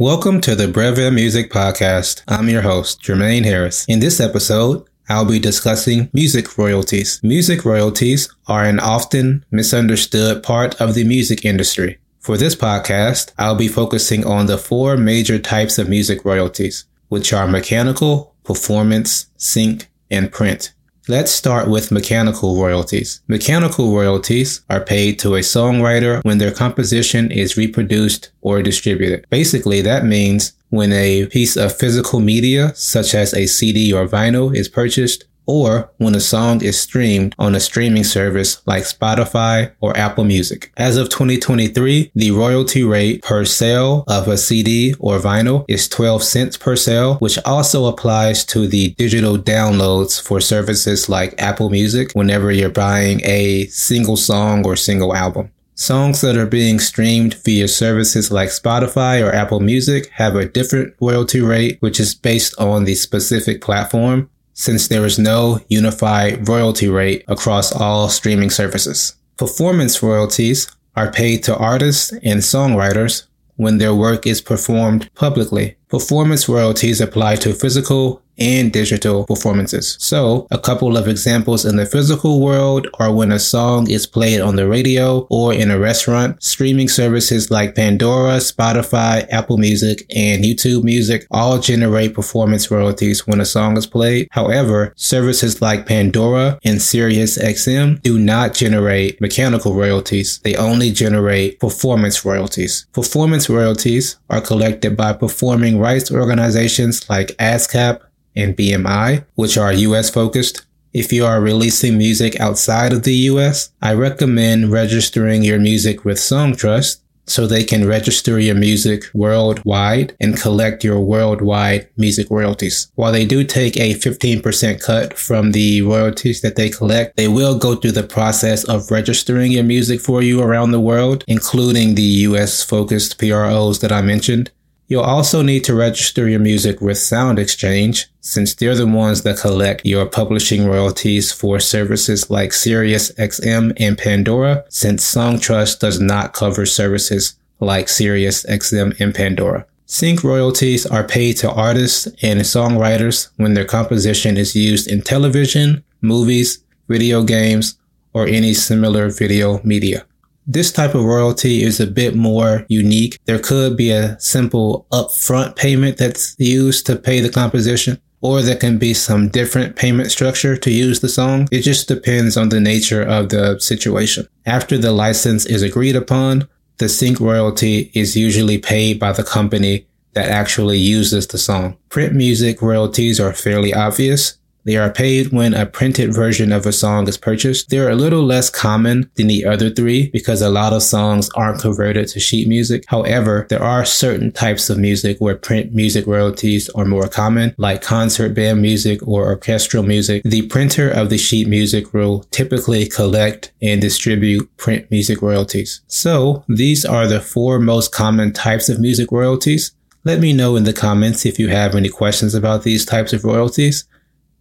Welcome to the Breve Music Podcast. I'm your host, Jermaine Harris. In this episode, I'll be discussing music royalties. Music royalties are an often misunderstood part of the music industry. For this podcast, I'll be focusing on the four major types of music royalties, which are mechanical, performance, sync, and print. Let's start with mechanical royalties. Mechanical royalties are paid to a songwriter when their composition is reproduced or distributed. Basically, that means when a piece of physical media, such as a CD or vinyl, is purchased, or when a song is streamed on a streaming service like Spotify or Apple Music. As of 2023, the royalty rate per sale of a CD or vinyl is 12 cents per sale, which also applies to the digital downloads for services like Apple Music whenever you're buying a single song or single album. Songs that are being streamed via services like Spotify or Apple Music have a different royalty rate, which is based on the specific platform since there is no unified royalty rate across all streaming services. Performance royalties are paid to artists and songwriters when their work is performed publicly. Performance royalties apply to physical and digital performances. So a couple of examples in the physical world are when a song is played on the radio or in a restaurant. Streaming services like Pandora, Spotify, Apple Music, and YouTube Music all generate performance royalties when a song is played. However, services like Pandora and SiriusXM do not generate mechanical royalties. They only generate performance royalties. Performance royalties are collected by performing rights organizations like ASCAP, and BMI, which are US focused. If you are releasing music outside of the US, I recommend registering your music with Songtrust so they can register your music worldwide and collect your worldwide music royalties. While they do take a 15% cut from the royalties that they collect, they will go through the process of registering your music for you around the world, including the US focused PROs that I mentioned. You'll also need to register your music with Sound Exchange, since they're the ones that collect your publishing royalties for services like SiriusXM and Pandora, since Songtrust does not cover services like SiriusXM and Pandora. Sync royalties are paid to artists and songwriters when their composition is used in television, movies, video games, or any similar video media. This type of royalty is a bit more unique. There could be a simple upfront payment that's used to pay the composition, or there can be some different payment structure to use the song. It just depends on the nature of the situation. After the license is agreed upon, the sync royalty is usually paid by the company that actually uses the song. Print music royalties are fairly obvious. They are paid when a printed version of a song is purchased. They're a little less common than the other three because a lot of songs aren't converted to sheet music. However, there are certain types of music where print music royalties are more common, like concert band music or orchestral music. The printer of the sheet music will typically collect and distribute print music royalties. So these are the four most common types of music royalties. Let me know in the comments if you have any questions about these types of royalties.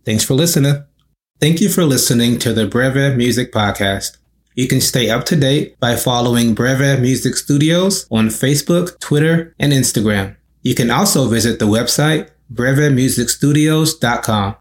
Thanks for listening. Thank you for listening to the Breve Music Podcast. You can stay up to date by following Breve Music Studios on Facebook, Twitter, and Instagram. You can also visit the website brevemusicstudios.com.